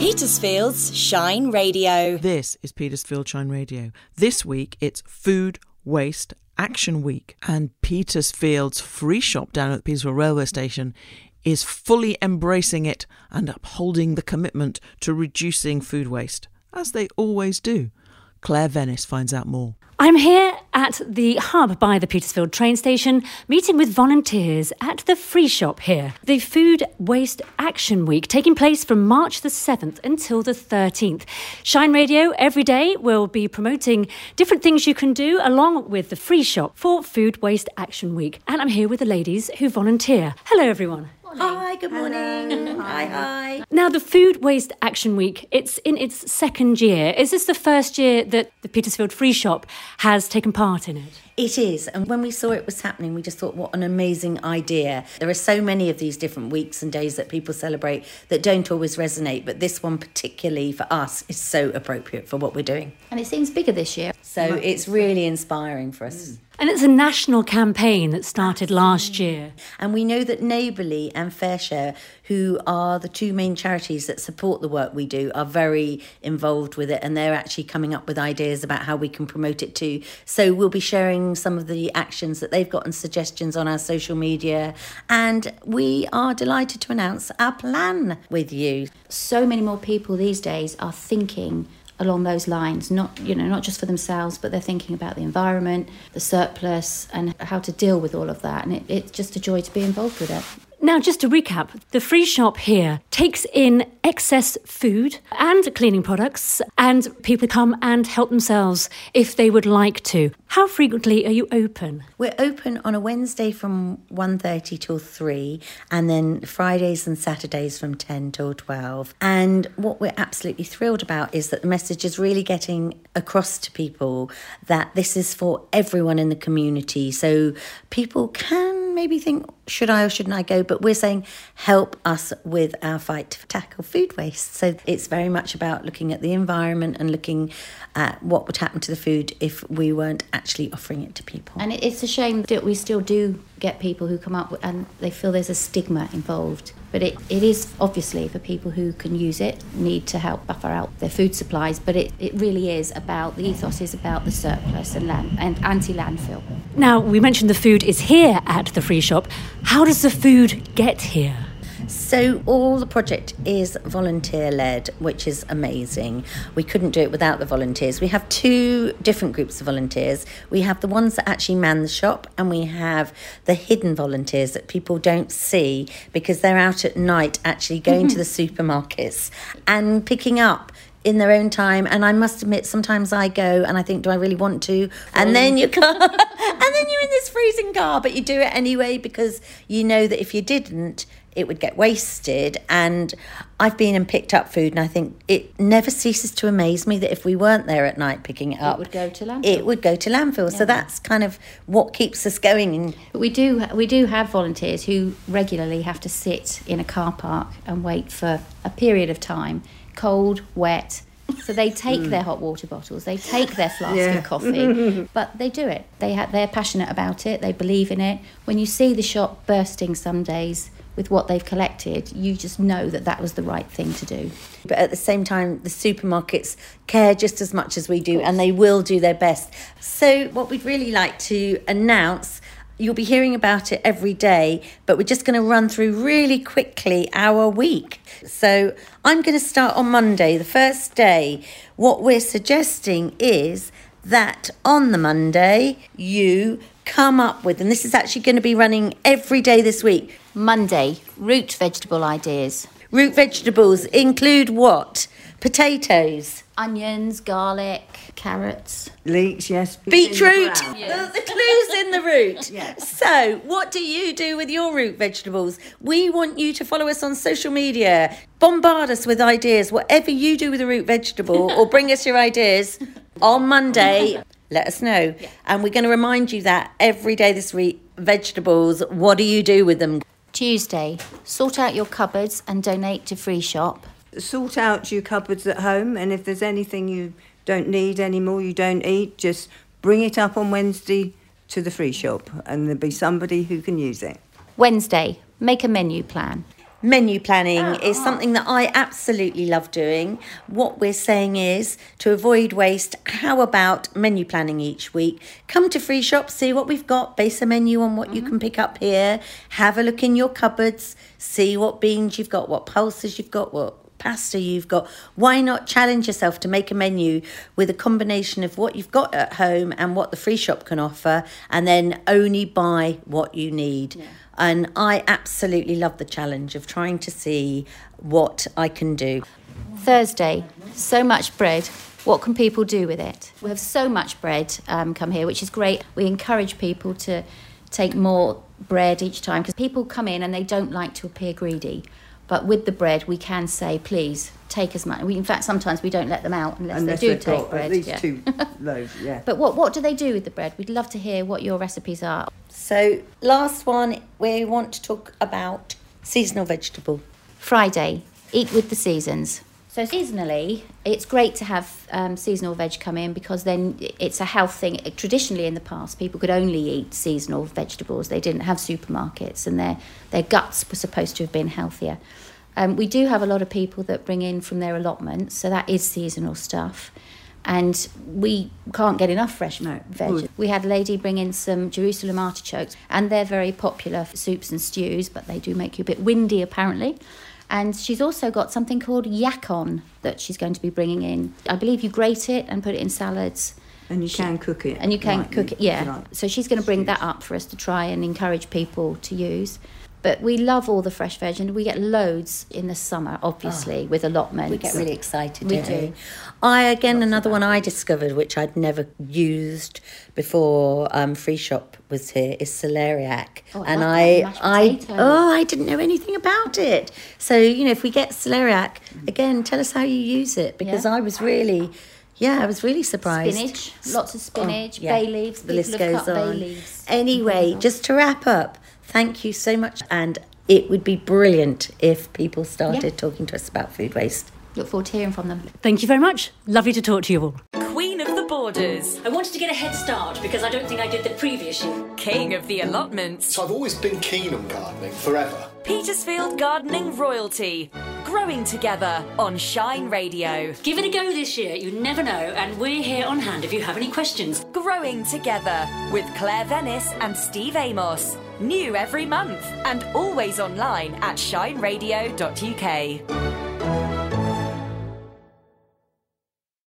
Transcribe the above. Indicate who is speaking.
Speaker 1: Petersfield's Shine Radio.
Speaker 2: This is Petersfield Shine Radio. This week it's Food Waste Action Week, and Petersfield's free shop down at the Petersfield Railway Station is fully embracing it and upholding the commitment to reducing food waste, as they always do. Claire Venice finds out more.
Speaker 3: I'm here at the hub by the Petersfield train station, meeting with volunteers at the free shop here. The Food Waste Action Week taking place from March the 7th until the 13th. Shine Radio every day will be promoting different things you can do along with the free shop for Food Waste Action Week. And I'm here with the ladies who volunteer. Hello, everyone.
Speaker 4: Hi, good morning. Hi, hi.
Speaker 3: Now, the Food Waste Action Week, it's in its second year. Is this the first year that the Petersfield Free Shop has taken part in it?
Speaker 4: It is. And when we saw it was happening, we just thought, what an amazing idea. There are so many of these different weeks and days that people celebrate that don't always resonate, but this one, particularly for us, is so appropriate for what we're doing.
Speaker 5: And it seems bigger this year.
Speaker 4: So it's really inspiring for us. Mm.
Speaker 3: And it's a national campaign that started last year.
Speaker 4: And we know that Neighbourly and FareShare, who are the two main charities that support the work we do, are very involved with it and they're actually coming up with ideas about how we can promote it too. So we'll be sharing some of the actions that they've got and suggestions on our social media. And we are delighted to announce our plan with you.
Speaker 5: So many more people these days are thinking along those lines not you know not just for themselves but they're thinking about the environment the surplus and how to deal with all of that and it, it's just a joy to be involved with it
Speaker 3: Now, just to recap, the free shop here takes in excess food and cleaning products, and people come and help themselves if they would like to. How frequently are you open?
Speaker 4: We're open on a Wednesday from 1.30 till 3 and then Fridays and Saturdays from 10 till 12. And what we're absolutely thrilled about is that the message is really getting across to people that this is for everyone in the community. So people can maybe think, should I or shouldn't I go? But we're saying, help us with our fight to tackle food waste. So it's very much about looking at the environment and looking at what would happen to the food if we weren't actually offering it to people.
Speaker 5: and it's a shame that we still do get people who come up and they feel there's a stigma involved but it, it is obviously for people who can use it need to help buffer out their food supplies but it, it really is about the ethos is about the surplus and land and anti-landfill
Speaker 3: Now, we mentioned the food is here at the free shop. How does the food get here?
Speaker 4: So, all the project is volunteer led, which is amazing. We couldn't do it without the volunteers. We have two different groups of volunteers. We have the ones that actually man the shop, and we have the hidden volunteers that people don't see because they're out at night actually going to mm-hmm. the supermarkets and picking up in their own time and I must admit sometimes I go and I think do I really want to? And then you can't. And then you're in this freezing car but you do it anyway because you know that if you didn't it would get wasted. And I've been and picked up food and I think it never ceases to amaze me that if we weren't there at night picking it up it
Speaker 5: would go to landfill.
Speaker 4: it would go to landfill. So that's kind of what keeps us going. And
Speaker 5: But we do we do have volunteers who regularly have to sit in a car park and wait for a period of time, cold, wet. So they take mm. their hot water bottles, they take their flask of coffee, but they do it. They ha- they're passionate about it. They believe in it. When you see the shop bursting some days with what they've collected, you just know that that was the right thing to do.
Speaker 4: but at the same time the supermarkets care just as much as we do and they will do their best so what we'd really like to announce you'll be hearing about it every day but we're just going to run through really quickly our week. So i'm going to start on monday. The first day what we're suggesting is that on the monday you come up with and this is actually going to be running every day this week
Speaker 5: Monday, root vegetable ideas.
Speaker 4: root vegetables include what potatoes
Speaker 5: Onions, garlic, carrots.
Speaker 6: Leeks, yes.
Speaker 4: Beetroot. The, the clue's in the root. So, what do you do with your root vegetables? We want you to follow us on social media. Bombard us with ideas. Whatever you do with a root vegetable, or bring us your ideas on Monday. Let us know. And we're going to remind you that every day this week, vegetables, what do you do with them?
Speaker 5: Tuesday, sort out your cupboards and donate to Free Shop.
Speaker 6: Sort out your cupboards at home, and if there's anything you don't need anymore, you don't eat, just bring it up on Wednesday to the free shop, and there'll be somebody who can use it.
Speaker 5: Wednesday, make a menu plan.
Speaker 4: Menu planning ah, is ah. something that I absolutely love doing. What we're saying is to avoid waste, how about menu planning each week? Come to Free Shop, see what we've got, base a menu on what you can mm-hmm. pick up here, have a look in your cupboards, see what beans you've got, what pulses you've got, what pasta you've got. Why not challenge yourself to make a menu with a combination of what you've got at home and what the free shop can offer, and then only buy what you need? And I absolutely love the challenge of trying to see what I can do.
Speaker 5: Thursday, so much bread. What can people do with it? We have so much bread um, come here, which is great. We encourage people to take more bread each time because people come in and they don't like to appear greedy. But with the bread, we can say, please take as much. We, in fact, sometimes we don't let them out unless,
Speaker 6: Unless
Speaker 5: they do
Speaker 6: they've
Speaker 5: take
Speaker 6: got
Speaker 5: bread.
Speaker 6: at least
Speaker 5: yeah.
Speaker 6: two loaves, yeah.
Speaker 5: But what, what do they do with the bread? We'd love to hear what your recipes are.
Speaker 4: So, last one, we want to talk about seasonal vegetable.
Speaker 5: Friday, eat with the seasons. So seasonally, it's great to have um, seasonal veg come in because then it's a health thing. Traditionally, in the past, people could only eat seasonal vegetables. They didn't have supermarkets, and their their guts were supposed to have been healthier. Um, we do have a lot of people that bring in from their allotments, so that is seasonal stuff. And we can't get enough fresh
Speaker 6: No.
Speaker 5: veg.
Speaker 6: Good.
Speaker 5: We had a lady bring in some Jerusalem artichokes, and they're very popular for soups and stews, but they do make you a bit windy apparently. And she's also got something called yacon that she's going to be bringing in. I believe you grate it and put it in salads.
Speaker 6: And you can cook it.
Speaker 5: And you can cook it, yeah.
Speaker 6: like
Speaker 5: So she's going to bring that up for us to try and encourage people to use. But we love all the fresh veg, and we get loads in the summer, obviously, ah. with allotments.
Speaker 4: We get really excited.
Speaker 5: We
Speaker 4: don't. I again another one I discovered which I'd never used before um, Free Shop was here is celeriac,
Speaker 5: Oh, I
Speaker 4: and I I oh I didn't know anything about it. So you know if we get celeriac mm. again, tell us how you use it because
Speaker 5: Yeah.
Speaker 4: I was really. Yeah, I was really surprised.
Speaker 5: Spinach, lots of oh, spinach,
Speaker 4: Oh, yeah.
Speaker 5: bay leaves.
Speaker 4: The list goes on.
Speaker 5: leaves.
Speaker 4: Anyway, mm-hmm. just to wrap up, thank you so much, and it would be brilliant if people started
Speaker 5: Yeah.
Speaker 4: talking to us about food waste.
Speaker 5: Look forward to hearing from them.
Speaker 3: Thank you very much. Lovely to talk to you all.
Speaker 1: Queen of the Borders,
Speaker 3: I wanted to get a head start because I don't think I did the previous year.
Speaker 1: King of the Allotments,
Speaker 7: So I've always been keen on gardening forever.
Speaker 1: Petersfield Gardening Royalty, growing together on Shine Radio.
Speaker 3: Give it a go this year, you never know, and we're here on hand if you have any questions.
Speaker 1: Growing Together with Claire Venice and Steve Amos. New every month and always online at shineradio.uk.